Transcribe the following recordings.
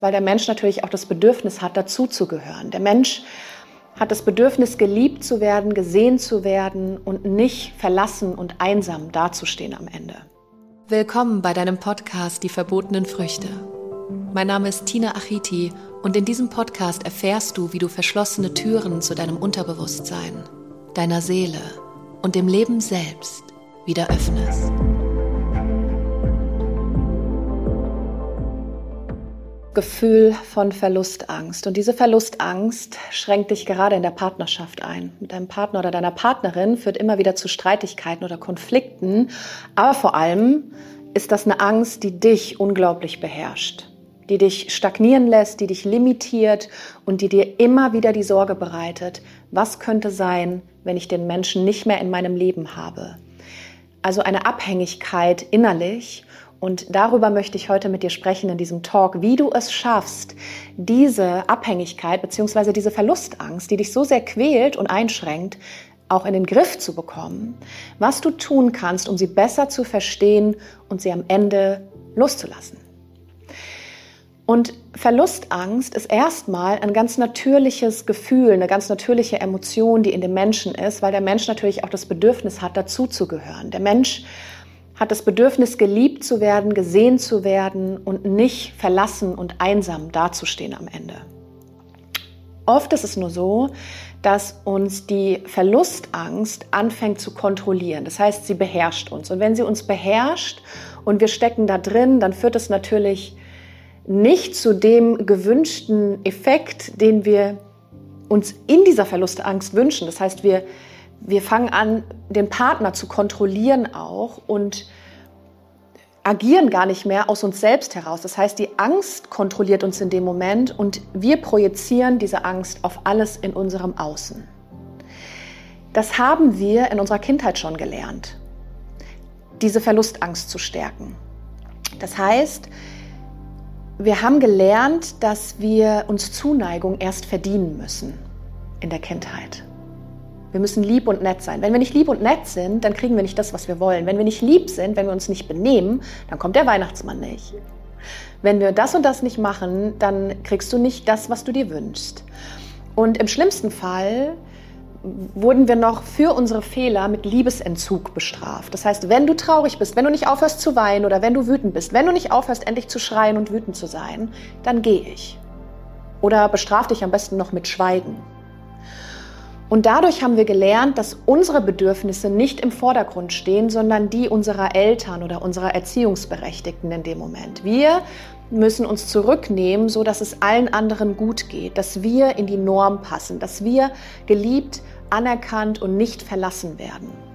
weil der Mensch natürlich auch das Bedürfnis hat, dazuzugehören. Der Mensch hat das Bedürfnis, geliebt zu werden, gesehen zu werden und nicht verlassen und einsam dazustehen am Ende. Willkommen bei deinem Podcast Die verbotenen Früchte. Mein Name ist Tina Achiti und in diesem Podcast erfährst du, wie du verschlossene Türen zu deinem Unterbewusstsein, deiner Seele und dem Leben selbst wieder öffnest. Gefühl von Verlustangst. Und diese Verlustangst schränkt dich gerade in der Partnerschaft ein. Mit deinem Partner oder deiner Partnerin führt immer wieder zu Streitigkeiten oder Konflikten. Aber vor allem ist das eine Angst, die dich unglaublich beherrscht, die dich stagnieren lässt, die dich limitiert und die dir immer wieder die Sorge bereitet, was könnte sein, wenn ich den Menschen nicht mehr in meinem Leben habe. Also eine Abhängigkeit innerlich und darüber möchte ich heute mit dir sprechen in diesem Talk, wie du es schaffst, diese Abhängigkeit bzw. diese Verlustangst, die dich so sehr quält und einschränkt, auch in den Griff zu bekommen, was du tun kannst, um sie besser zu verstehen und sie am Ende loszulassen. Und Verlustangst ist erstmal ein ganz natürliches Gefühl, eine ganz natürliche Emotion, die in dem Menschen ist, weil der Mensch natürlich auch das Bedürfnis hat, dazuzugehören. Der Mensch hat das Bedürfnis, geliebt zu werden, gesehen zu werden und nicht verlassen und einsam dazustehen am Ende. Oft ist es nur so, dass uns die Verlustangst anfängt zu kontrollieren. Das heißt, sie beherrscht uns. Und wenn sie uns beherrscht und wir stecken da drin, dann führt es natürlich nicht zu dem gewünschten Effekt, den wir uns in dieser Verlustangst wünschen. Das heißt, wir wir fangen an, den Partner zu kontrollieren auch und agieren gar nicht mehr aus uns selbst heraus. Das heißt, die Angst kontrolliert uns in dem Moment und wir projizieren diese Angst auf alles in unserem Außen. Das haben wir in unserer Kindheit schon gelernt, diese Verlustangst zu stärken. Das heißt, wir haben gelernt, dass wir uns Zuneigung erst verdienen müssen in der Kindheit. Wir müssen lieb und nett sein. Wenn wir nicht lieb und nett sind, dann kriegen wir nicht das, was wir wollen. Wenn wir nicht lieb sind, wenn wir uns nicht benehmen, dann kommt der Weihnachtsmann nicht. Wenn wir das und das nicht machen, dann kriegst du nicht das, was du dir wünschst. Und im schlimmsten Fall wurden wir noch für unsere Fehler mit Liebesentzug bestraft. Das heißt, wenn du traurig bist, wenn du nicht aufhörst zu weinen oder wenn du wütend bist, wenn du nicht aufhörst endlich zu schreien und wütend zu sein, dann gehe ich. Oder bestraf dich am besten noch mit Schweigen. Und dadurch haben wir gelernt, dass unsere Bedürfnisse nicht im Vordergrund stehen, sondern die unserer Eltern oder unserer Erziehungsberechtigten in dem Moment. Wir müssen uns zurücknehmen, so dass es allen anderen gut geht, dass wir in die Norm passen, dass wir geliebt, anerkannt und nicht verlassen werden.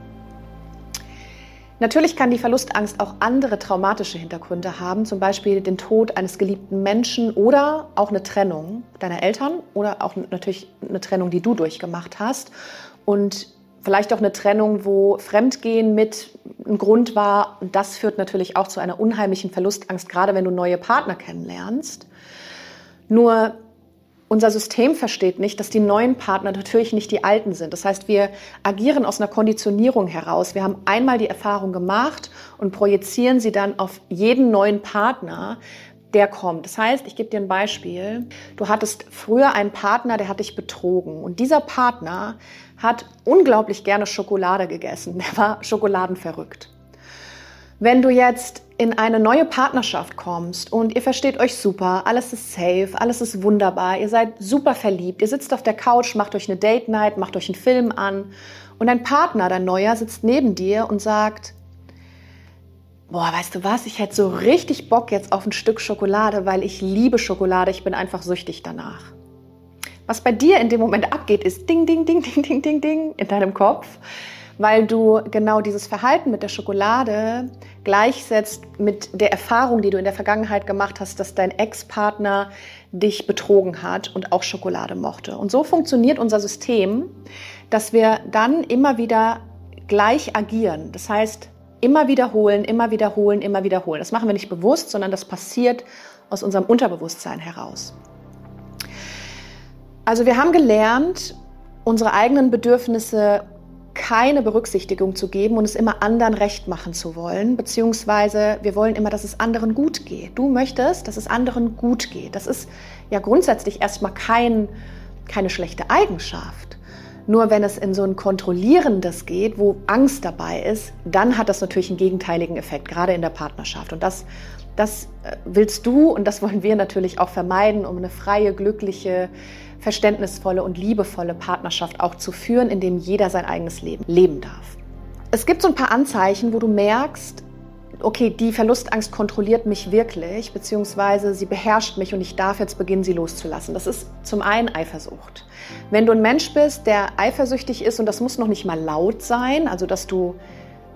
Natürlich kann die Verlustangst auch andere traumatische Hintergründe haben, zum Beispiel den Tod eines geliebten Menschen oder auch eine Trennung deiner Eltern oder auch natürlich eine Trennung, die du durchgemacht hast. Und vielleicht auch eine Trennung, wo Fremdgehen mit ein Grund war. Das führt natürlich auch zu einer unheimlichen Verlustangst, gerade wenn du neue Partner kennenlernst. Nur unser System versteht nicht, dass die neuen Partner natürlich nicht die alten sind. Das heißt, wir agieren aus einer Konditionierung heraus. Wir haben einmal die Erfahrung gemacht und projizieren sie dann auf jeden neuen Partner, der kommt. Das heißt, ich gebe dir ein Beispiel. Du hattest früher einen Partner, der hat dich betrogen. Und dieser Partner hat unglaublich gerne Schokolade gegessen. Der war schokoladenverrückt. Wenn du jetzt in eine neue Partnerschaft kommst und ihr versteht euch super, alles ist safe, alles ist wunderbar, ihr seid super verliebt, ihr sitzt auf der Couch, macht euch eine Date Night, macht euch einen Film an und dein Partner, dein Neuer, sitzt neben dir und sagt, boah, weißt du was, ich hätte so richtig Bock jetzt auf ein Stück Schokolade, weil ich liebe Schokolade, ich bin einfach süchtig danach. Was bei dir in dem Moment abgeht, ist ding, ding, ding, ding, ding, ding, ding in deinem Kopf weil du genau dieses Verhalten mit der Schokolade gleichsetzt mit der Erfahrung, die du in der Vergangenheit gemacht hast, dass dein Ex-Partner dich betrogen hat und auch Schokolade mochte. Und so funktioniert unser System, dass wir dann immer wieder gleich agieren. Das heißt, immer wiederholen, immer wiederholen, immer wiederholen. Das machen wir nicht bewusst, sondern das passiert aus unserem Unterbewusstsein heraus. Also wir haben gelernt, unsere eigenen Bedürfnisse keine Berücksichtigung zu geben und es immer anderen recht machen zu wollen, beziehungsweise wir wollen immer, dass es anderen gut geht. Du möchtest, dass es anderen gut geht. Das ist ja grundsätzlich erstmal kein, keine schlechte Eigenschaft. Nur wenn es in so ein kontrollierendes geht, wo Angst dabei ist, dann hat das natürlich einen gegenteiligen Effekt, gerade in der Partnerschaft. Und das, das äh, willst du und das wollen wir natürlich auch vermeiden, um eine freie, glückliche, verständnisvolle und liebevolle Partnerschaft auch zu führen, in dem jeder sein eigenes Leben leben darf. Es gibt so ein paar Anzeichen, wo du merkst, okay, die Verlustangst kontrolliert mich wirklich, beziehungsweise sie beherrscht mich und ich darf jetzt beginnen, sie loszulassen. Das ist zum einen Eifersucht. Wenn du ein Mensch bist, der eifersüchtig ist, und das muss noch nicht mal laut sein, also dass du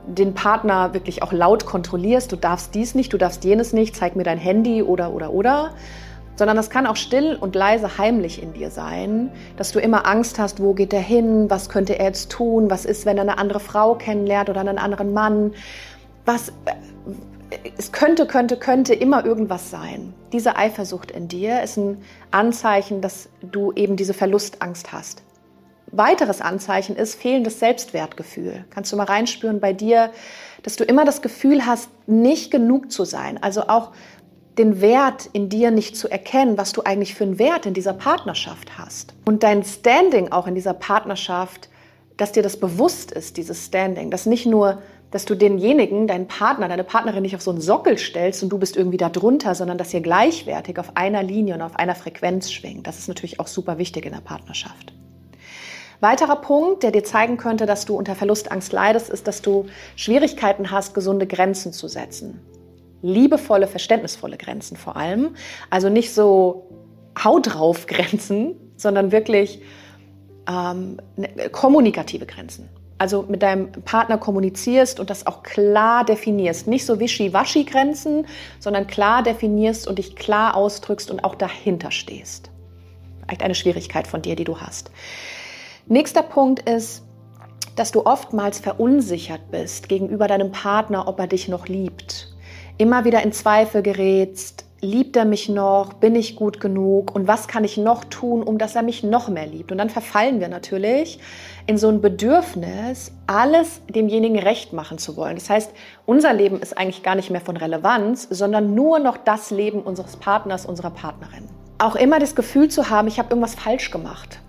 den Partner wirklich auch laut kontrollierst, du darfst dies nicht, du darfst jenes nicht, zeig mir dein Handy oder oder oder, sondern das kann auch still und leise heimlich in dir sein, dass du immer Angst hast, wo geht er hin, was könnte er jetzt tun, was ist, wenn er eine andere Frau kennenlernt oder einen anderen Mann, was es könnte, könnte, könnte immer irgendwas sein. Diese Eifersucht in dir ist ein Anzeichen, dass du eben diese Verlustangst hast. Weiteres Anzeichen ist fehlendes Selbstwertgefühl. Kannst du mal reinspüren bei dir, dass du immer das Gefühl hast, nicht genug zu sein. Also auch den Wert in dir nicht zu erkennen, was du eigentlich für einen Wert in dieser Partnerschaft hast. Und dein Standing auch in dieser Partnerschaft, dass dir das bewusst ist, dieses Standing, dass nicht nur dass du denjenigen, deinen Partner, deine Partnerin nicht auf so einen Sockel stellst und du bist irgendwie da drunter, sondern dass ihr gleichwertig auf einer Linie und auf einer Frequenz schwingt. Das ist natürlich auch super wichtig in der Partnerschaft. Weiterer Punkt, der dir zeigen könnte, dass du unter Verlustangst leidest, ist, dass du Schwierigkeiten hast, gesunde Grenzen zu setzen. Liebevolle, verständnisvolle Grenzen vor allem. Also nicht so Haut drauf Grenzen, sondern wirklich ähm, ne, kommunikative Grenzen also mit deinem Partner kommunizierst und das auch klar definierst. Nicht so wischi-waschi-Grenzen, sondern klar definierst und dich klar ausdrückst und auch dahinter stehst. Vielleicht eine Schwierigkeit von dir, die du hast. Nächster Punkt ist, dass du oftmals verunsichert bist gegenüber deinem Partner, ob er dich noch liebt. Immer wieder in Zweifel gerätst, liebt er mich noch, bin ich gut genug und was kann ich noch tun, um dass er mich noch mehr liebt. Und dann verfallen wir natürlich in so ein Bedürfnis, alles demjenigen recht machen zu wollen. Das heißt, unser Leben ist eigentlich gar nicht mehr von Relevanz, sondern nur noch das Leben unseres Partners, unserer Partnerin. Auch immer das Gefühl zu haben, ich habe irgendwas falsch gemacht.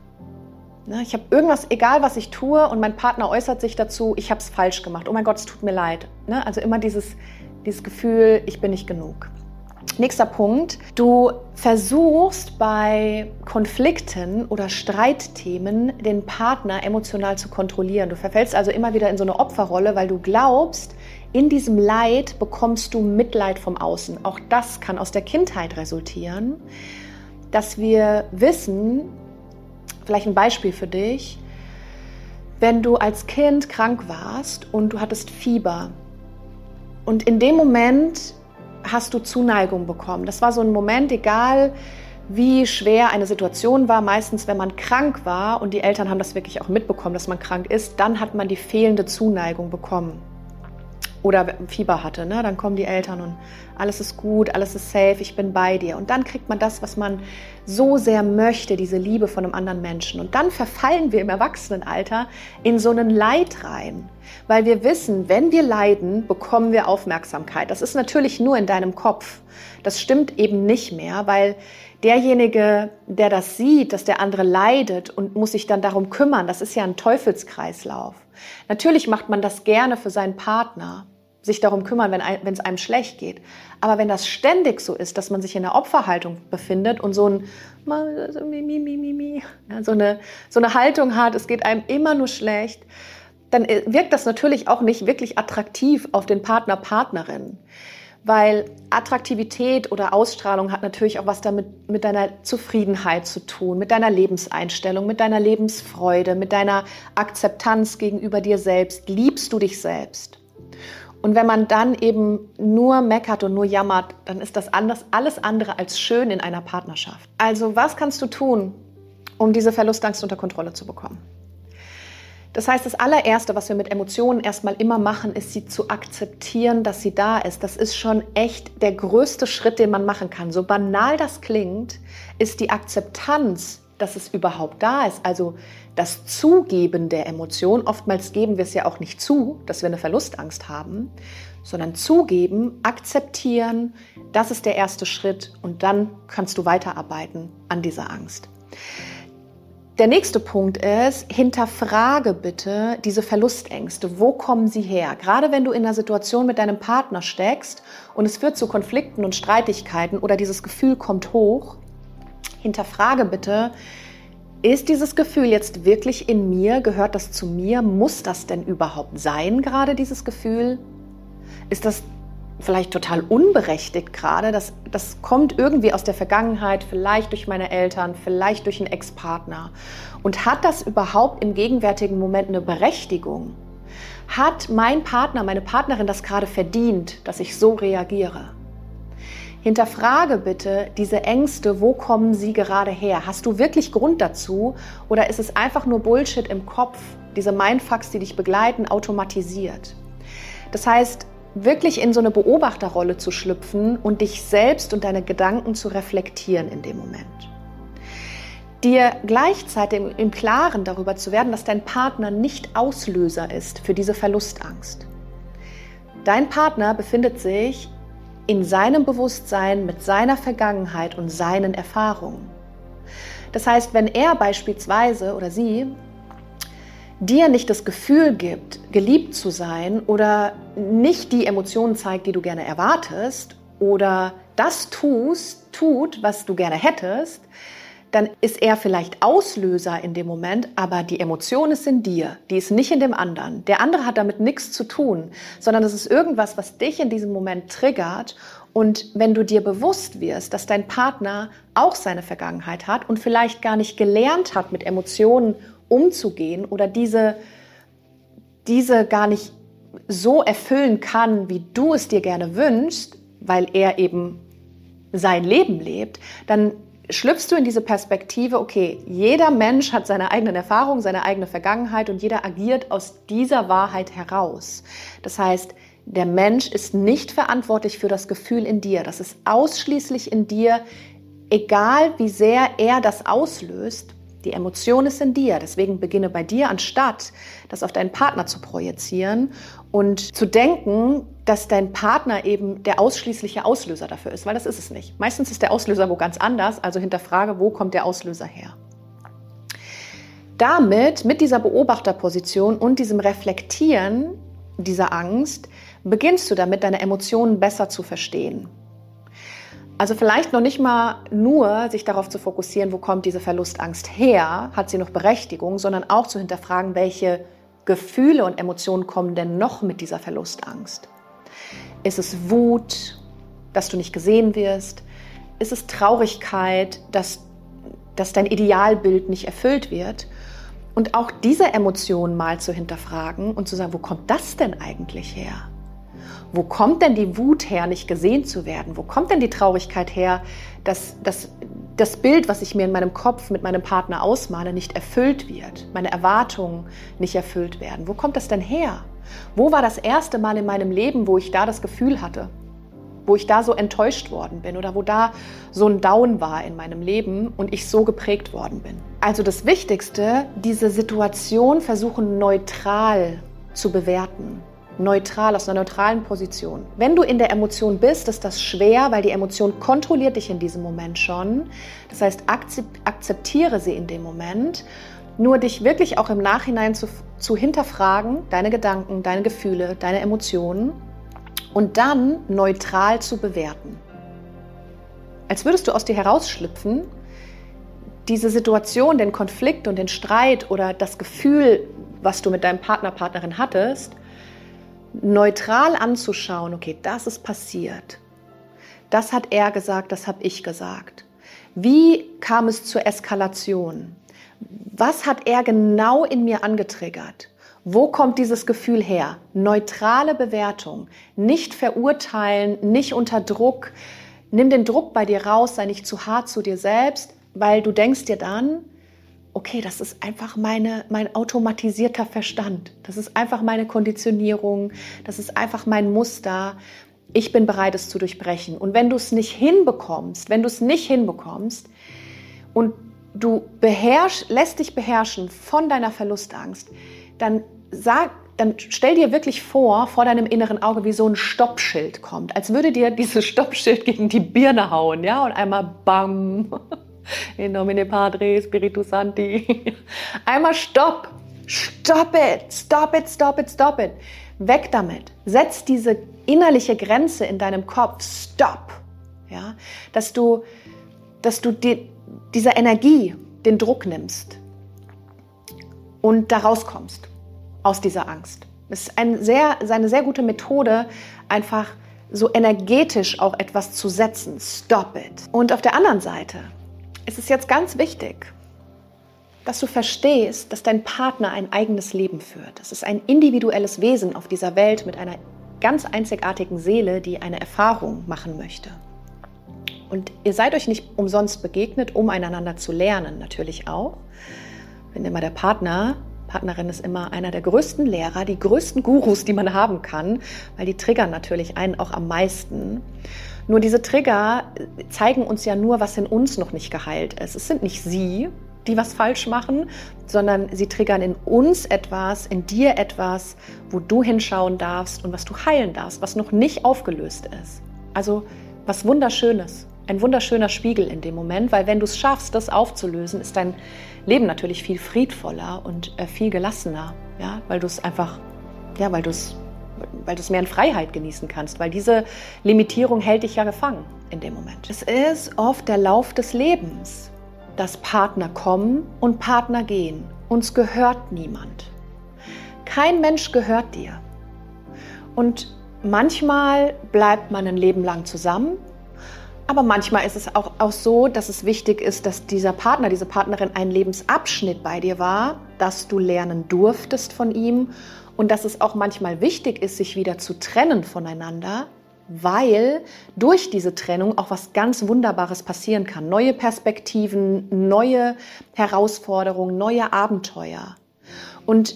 Ne, ich habe irgendwas, egal was ich tue, und mein Partner äußert sich dazu, ich habe es falsch gemacht. Oh mein Gott, es tut mir leid. Ne, also immer dieses, dieses Gefühl, ich bin nicht genug. Nächster Punkt. Du versuchst bei Konflikten oder Streitthemen den Partner emotional zu kontrollieren. Du verfällst also immer wieder in so eine Opferrolle, weil du glaubst, in diesem Leid bekommst du Mitleid vom Außen. Auch das kann aus der Kindheit resultieren, dass wir wissen, vielleicht ein Beispiel für dich, wenn du als Kind krank warst und du hattest Fieber und in dem Moment hast du Zuneigung bekommen. Das war so ein Moment, egal wie schwer eine Situation war. Meistens, wenn man krank war und die Eltern haben das wirklich auch mitbekommen, dass man krank ist, dann hat man die fehlende Zuneigung bekommen oder Fieber hatte, ne? dann kommen die Eltern und alles ist gut, alles ist safe, ich bin bei dir. Und dann kriegt man das, was man so sehr möchte, diese Liebe von einem anderen Menschen. Und dann verfallen wir im Erwachsenenalter in so einen Leid rein, weil wir wissen, wenn wir leiden, bekommen wir Aufmerksamkeit. Das ist natürlich nur in deinem Kopf. Das stimmt eben nicht mehr, weil derjenige, der das sieht, dass der andere leidet und muss sich dann darum kümmern, das ist ja ein Teufelskreislauf. Natürlich macht man das gerne für seinen Partner, sich darum kümmern, wenn, es einem schlecht geht. Aber wenn das ständig so ist, dass man sich in der Opferhaltung befindet und so, ein, so, eine, so eine Haltung hat, es geht einem immer nur schlecht, dann äh, wirkt das natürlich auch nicht wirklich attraktiv auf den Partner, Partnerin. Weil Attraktivität oder Ausstrahlung hat natürlich auch was damit mit deiner Zufriedenheit zu tun, mit deiner Lebenseinstellung, mit deiner Lebensfreude, mit deiner Akzeptanz gegenüber dir selbst. Liebst du dich selbst? Und wenn man dann eben nur meckert und nur jammert, dann ist das anders, alles andere als schön in einer Partnerschaft. Also was kannst du tun, um diese Verlustangst unter Kontrolle zu bekommen? Das heißt, das allererste, was wir mit Emotionen erstmal immer machen, ist sie zu akzeptieren, dass sie da ist. Das ist schon echt der größte Schritt, den man machen kann. So banal das klingt, ist die Akzeptanz dass es überhaupt da ist. Also das Zugeben der Emotion. Oftmals geben wir es ja auch nicht zu, dass wir eine Verlustangst haben, sondern zugeben, akzeptieren, das ist der erste Schritt und dann kannst du weiterarbeiten an dieser Angst. Der nächste Punkt ist, hinterfrage bitte diese Verlustängste. Wo kommen sie her? Gerade wenn du in einer Situation mit deinem Partner steckst und es führt zu Konflikten und Streitigkeiten oder dieses Gefühl kommt hoch, hinterfrage bitte, ist dieses Gefühl jetzt wirklich in mir? Gehört das zu mir? Muss das denn überhaupt sein, gerade dieses Gefühl? Ist das vielleicht total unberechtigt gerade. Das, das kommt irgendwie aus der Vergangenheit, vielleicht durch meine Eltern, vielleicht durch einen Ex-Partner. Und hat das überhaupt im gegenwärtigen Moment eine Berechtigung? Hat mein Partner, meine Partnerin das gerade verdient, dass ich so reagiere? Hinterfrage bitte diese Ängste, wo kommen sie gerade her? Hast du wirklich Grund dazu oder ist es einfach nur Bullshit im Kopf, diese Mindfucks, die dich begleiten, automatisiert? Das heißt, wirklich in so eine Beobachterrolle zu schlüpfen und dich selbst und deine Gedanken zu reflektieren in dem Moment. Dir gleichzeitig im Klaren darüber zu werden, dass dein Partner nicht Auslöser ist für diese Verlustangst. Dein Partner befindet sich in seinem Bewusstsein mit seiner Vergangenheit und seinen Erfahrungen. Das heißt, wenn er beispielsweise oder sie dir nicht das Gefühl gibt, geliebt zu sein oder nicht die Emotionen zeigt, die du gerne erwartest oder das tust, tut, was du gerne hättest, dann ist er vielleicht Auslöser in dem Moment, aber die Emotion ist in dir, die ist nicht in dem anderen. Der andere hat damit nichts zu tun, sondern es ist irgendwas, was dich in diesem Moment triggert. Und wenn du dir bewusst wirst, dass dein Partner auch seine Vergangenheit hat und vielleicht gar nicht gelernt hat, mit Emotionen umzugehen oder diese, diese gar nicht so erfüllen kann, wie du es dir gerne wünschst, weil er eben sein Leben lebt, dann schlüpfst du in diese Perspektive, okay, jeder Mensch hat seine eigenen Erfahrungen, seine eigene Vergangenheit und jeder agiert aus dieser Wahrheit heraus. Das heißt, der Mensch ist nicht verantwortlich für das Gefühl in dir. Das ist ausschließlich in dir, egal wie sehr er das auslöst. Die Emotion ist in dir. Deswegen beginne bei dir, anstatt das auf deinen Partner zu projizieren und zu denken, dass dein Partner eben der ausschließliche Auslöser dafür ist, weil das ist es nicht. Meistens ist der Auslöser wo ganz anders. Also hinterfrage, wo kommt der Auslöser her? Damit, mit dieser Beobachterposition und diesem Reflektieren dieser Angst, beginnst du damit, deine Emotionen besser zu verstehen. Also vielleicht noch nicht mal nur sich darauf zu fokussieren, wo kommt diese Verlustangst her, hat sie noch Berechtigung, sondern auch zu hinterfragen, welche Gefühle und Emotionen kommen denn noch mit dieser Verlustangst. Ist es Wut, dass du nicht gesehen wirst? Ist es Traurigkeit, dass, dass dein Idealbild nicht erfüllt wird? Und auch diese Emotionen mal zu hinterfragen und zu sagen, wo kommt das denn eigentlich her? Wo kommt denn die Wut her, nicht gesehen zu werden? Wo kommt denn die Traurigkeit her, dass, dass das Bild, was ich mir in meinem Kopf mit meinem Partner ausmale, nicht erfüllt wird? Meine Erwartungen nicht erfüllt werden? Wo kommt das denn her? Wo war das erste Mal in meinem Leben, wo ich da das Gefühl hatte? Wo ich da so enttäuscht worden bin oder wo da so ein Down war in meinem Leben und ich so geprägt worden bin? Also das Wichtigste, diese Situation versuchen neutral zu bewerten neutral, aus einer neutralen Position. Wenn du in der Emotion bist, ist das schwer, weil die Emotion kontrolliert dich in diesem Moment schon. Das heißt, akzeptiere sie in dem Moment. Nur dich wirklich auch im Nachhinein zu, zu hinterfragen, deine Gedanken, deine Gefühle, deine Emotionen und dann neutral zu bewerten. Als würdest du aus dir herausschlüpfen, diese Situation, den Konflikt und den Streit oder das Gefühl, was du mit deinem Partner, Partnerin hattest, neutral anzuschauen, okay, das ist passiert. Das hat er gesagt, das habe ich gesagt. Wie kam es zur Eskalation? Was hat er genau in mir angetriggert? Wo kommt dieses Gefühl her? Neutrale Bewertung, nicht verurteilen, nicht unter Druck. Nimm den Druck bei dir raus, sei nicht zu hart zu dir selbst, weil du denkst dir dann, okay, das ist einfach meine, mein automatisierter Verstand. Das ist einfach meine Konditionierung. Das ist einfach mein Muster. Ich bin bereit, es zu durchbrechen. Und wenn du es nicht hinbekommst, wenn du es nicht hinbekommst und du beherrsch, lässt dich beherrschen von deiner Verlustangst, dann sag, dann stell dir wirklich vor, vor deinem inneren Auge, wie so ein Stoppschild kommt, als würde dir dieses Stoppschild gegen die Birne hauen, ja, und einmal bam, in nomine Padre, Spiritus Santi, einmal Stopp, stop it, stop it, stop it, stop it, weg damit, setz diese innerliche Grenze in deinem Kopf, stop, ja, dass du, dass du die, dieser Energie den Druck nimmst und da rauskommst aus dieser Angst. Es ist ein sehr, eine sehr gute Methode, einfach so energetisch auch etwas zu setzen. Stop it. Und auf der anderen Seite ist es jetzt ganz wichtig, dass du verstehst, dass dein Partner ein eigenes Leben führt. Das ist ein individuelles Wesen auf dieser Welt mit einer ganz einzigartigen Seele, die eine Erfahrung machen möchte. Und ihr seid euch nicht umsonst begegnet, um einander zu lernen, natürlich auch. Wenn immer der Partner Partnerin ist immer einer der größten Lehrer, die größten Gurus, die man haben kann, weil die triggern natürlich einen auch am meisten. Nur diese Trigger zeigen uns ja nur, was in uns noch nicht geheilt ist. Es sind nicht sie, die was falsch machen, sondern sie triggern in uns etwas, in dir etwas, wo du hinschauen darfst und was du heilen darfst, was noch nicht aufgelöst ist. Also was Wunderschönes, ein wunderschöner Spiegel in dem Moment, weil wenn du es schaffst, das aufzulösen, ist dein Leben natürlich viel friedvoller und äh, viel gelassener, ja, weil du es einfach, ja, weil du es weil du es mehr in Freiheit genießen kannst, weil diese Limitierung hält dich ja gefangen in dem Moment. Es ist oft der Lauf des Lebens, dass Partner kommen und Partner gehen. Uns gehört niemand. Kein Mensch gehört dir. Und manchmal bleibt man ein Leben lang zusammen aber manchmal ist es auch, auch so, dass es wichtig ist, dass dieser Partner, diese Partnerin ein Lebensabschnitt bei dir war, dass du lernen durftest von ihm und dass es auch manchmal wichtig ist, sich wieder zu trennen voneinander, weil durch diese Trennung auch was ganz Wunderbares passieren kann. Neue Perspektiven, neue Herausforderungen, neue Abenteuer. Und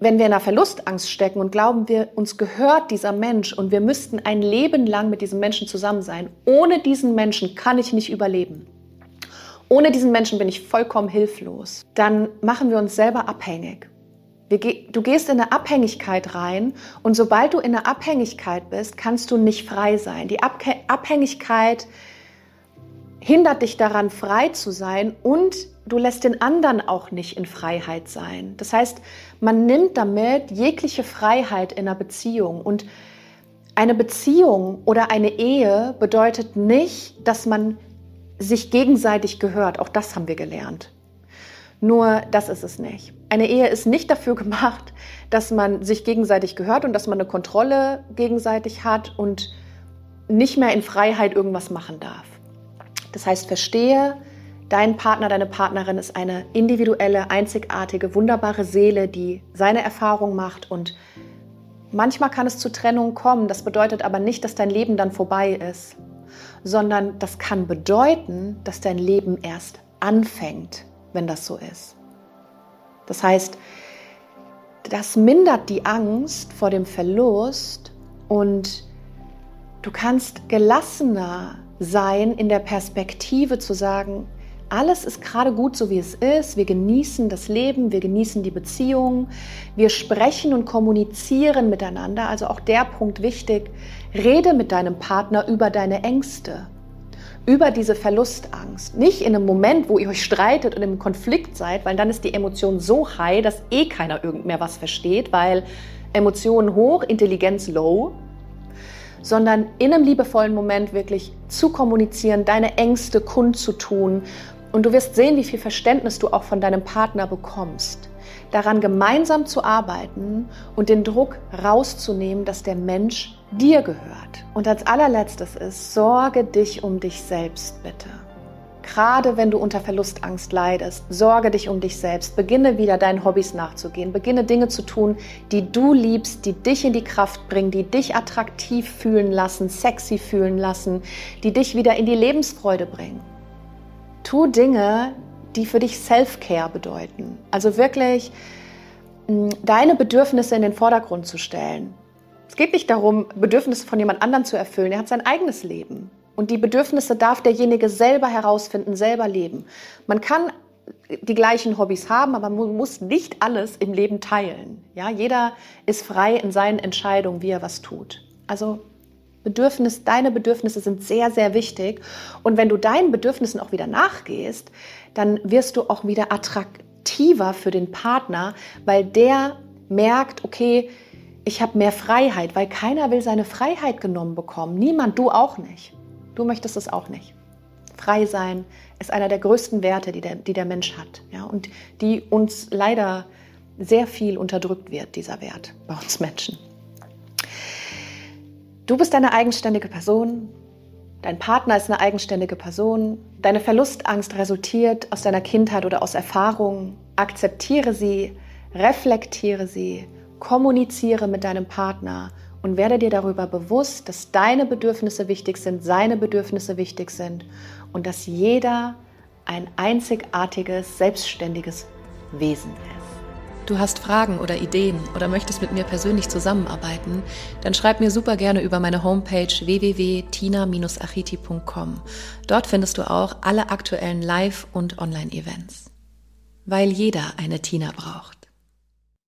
wenn wir in einer Verlustangst stecken und glauben, wir uns gehört dieser Mensch und wir müssten ein Leben lang mit diesem Menschen zusammen sein, ohne diesen Menschen kann ich nicht überleben. Ohne diesen Menschen bin ich vollkommen hilflos. Dann machen wir uns selber abhängig. Du gehst in eine Abhängigkeit rein und sobald du in einer Abhängigkeit bist, kannst du nicht frei sein. Die Abhängigkeit hindert dich daran, frei zu sein und du lässt den anderen auch nicht in Freiheit sein. Das heißt, man nimmt damit jegliche Freiheit in einer Beziehung und eine Beziehung oder eine Ehe bedeutet nicht, dass man sich gegenseitig gehört. Auch das haben wir gelernt. Nur das ist es nicht. Eine Ehe ist nicht dafür gemacht, dass man sich gegenseitig gehört und dass man eine Kontrolle gegenseitig hat und nicht mehr in Freiheit irgendwas machen darf. Das heißt, verstehe, dein Partner, deine Partnerin ist eine individuelle, einzigartige, wunderbare Seele, die seine Erfahrung macht und manchmal kann es zu Trennungen kommen. Das bedeutet aber nicht, dass dein Leben dann vorbei ist, sondern das kann bedeuten, dass dein Leben erst anfängt, wenn das so ist. Das heißt, das mindert die Angst vor dem Verlust und du kannst gelassener sein in der Perspektive zu sagen, alles ist gerade gut so, wie es ist. Wir genießen das Leben, wir genießen die Beziehung, wir sprechen und kommunizieren miteinander. Also auch der Punkt wichtig, rede mit deinem Partner über deine Ängste, über diese Verlustangst. Nicht in einem Moment, wo ihr euch streitet und im Konflikt seid, weil dann ist die Emotion so high, dass eh keiner irgend mehr was versteht, weil Emotionen hoch, Intelligenz low sondern in einem liebevollen Moment wirklich zu kommunizieren, deine Ängste kundzutun. Und du wirst sehen, wie viel Verständnis du auch von deinem Partner bekommst. Daran gemeinsam zu arbeiten und den Druck rauszunehmen, dass der Mensch dir gehört. Und als allerletztes ist, sorge dich um dich selbst bitte. Gerade wenn du unter Verlustangst leidest, sorge dich um dich selbst. Beginne wieder deinen Hobbys nachzugehen. Beginne Dinge zu tun, die du liebst, die dich in die Kraft bringen, die dich attraktiv fühlen lassen, sexy fühlen lassen, die dich wieder in die Lebensfreude bringen. Tu Dinge, die für dich Self-Care bedeuten. Also wirklich deine Bedürfnisse in den Vordergrund zu stellen. Es geht nicht darum, Bedürfnisse von jemand anderem zu erfüllen. Er hat sein eigenes Leben. Und die Bedürfnisse darf derjenige selber herausfinden, selber leben. Man kann die gleichen Hobbys haben, aber man muss nicht alles im Leben teilen. Ja, jeder ist frei in seinen Entscheidungen, wie er was tut. Also Bedürfnis, deine Bedürfnisse sind sehr, sehr wichtig. Und wenn du deinen Bedürfnissen auch wieder nachgehst, dann wirst du auch wieder attraktiver für den Partner, weil der merkt, okay, ich habe mehr Freiheit, weil keiner will seine Freiheit genommen bekommen. Niemand, du auch nicht. Du möchtest es auch nicht. Frei sein ist einer der größten Werte, die der, die der Mensch hat. Ja, und die uns leider sehr viel unterdrückt wird, dieser Wert bei uns Menschen. Du bist eine eigenständige Person. Dein Partner ist eine eigenständige Person. Deine Verlustangst resultiert aus deiner Kindheit oder aus Erfahrungen. Akzeptiere sie, reflektiere sie, kommuniziere mit deinem Partner und werde dir darüber bewusst, dass deine Bedürfnisse wichtig sind, seine Bedürfnisse wichtig sind und dass jeder ein einzigartiges, selbstständiges Wesen ist. Du hast Fragen oder Ideen oder möchtest mit mir persönlich zusammenarbeiten, dann schreib mir super gerne über meine Homepage www.tina-achiti.com. Dort findest du auch alle aktuellen Live- und Online-Events. Weil jeder eine Tina braucht.